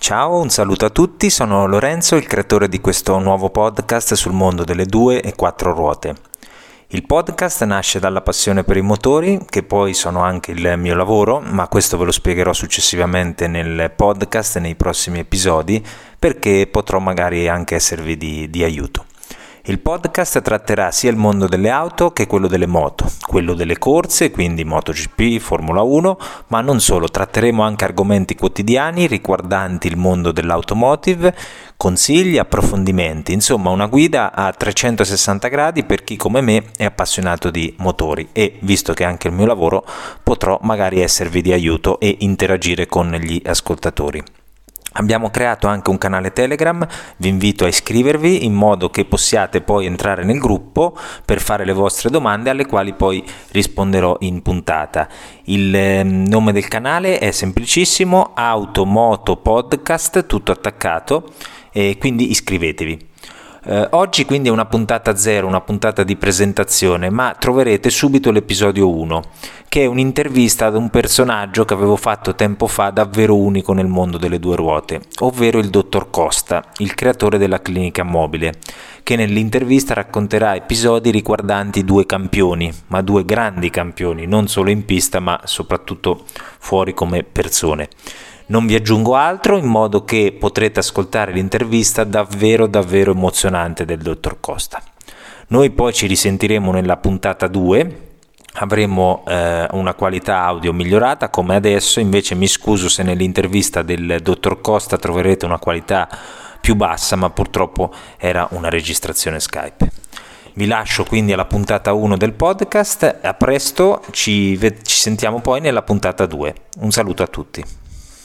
Ciao, un saluto a tutti, sono Lorenzo, il creatore di questo nuovo podcast sul mondo delle due e quattro ruote. Il podcast nasce dalla passione per i motori, che poi sono anche il mio lavoro, ma questo ve lo spiegherò successivamente nel podcast nei prossimi episodi, perché potrò magari anche esservi di, di aiuto. Il podcast tratterà sia il mondo delle auto che quello delle moto, quello delle corse, quindi MotoGP, Formula 1, ma non solo, tratteremo anche argomenti quotidiani riguardanti il mondo dell'automotive, consigli, approfondimenti, insomma una guida a 360 gradi per chi come me è appassionato di motori e visto che anche il mio lavoro potrò magari esservi di aiuto e interagire con gli ascoltatori. Abbiamo creato anche un canale Telegram, vi invito a iscrivervi in modo che possiate poi entrare nel gruppo per fare le vostre domande alle quali poi risponderò in puntata. Il ehm, nome del canale è semplicissimo, Automoto Podcast, tutto attaccato, e quindi iscrivetevi. Eh, oggi quindi è una puntata zero, una puntata di presentazione, ma troverete subito l'episodio 1, che è un'intervista ad un personaggio che avevo fatto tempo fa davvero unico nel mondo delle due ruote, ovvero il dottor Costa, il creatore della clinica mobile, che nell'intervista racconterà episodi riguardanti due campioni, ma due grandi campioni, non solo in pista ma soprattutto fuori come persone. Non vi aggiungo altro in modo che potrete ascoltare l'intervista davvero davvero emozionante del dottor Costa. Noi poi ci risentiremo nella puntata 2 avremo eh, una qualità audio migliorata come adesso, invece mi scuso se nell'intervista del dottor Costa troverete una qualità più bassa, ma purtroppo era una registrazione Skype. Vi lascio quindi alla puntata 1 del podcast, a presto, ci, ci sentiamo poi nella puntata 2. Un saluto a tutti.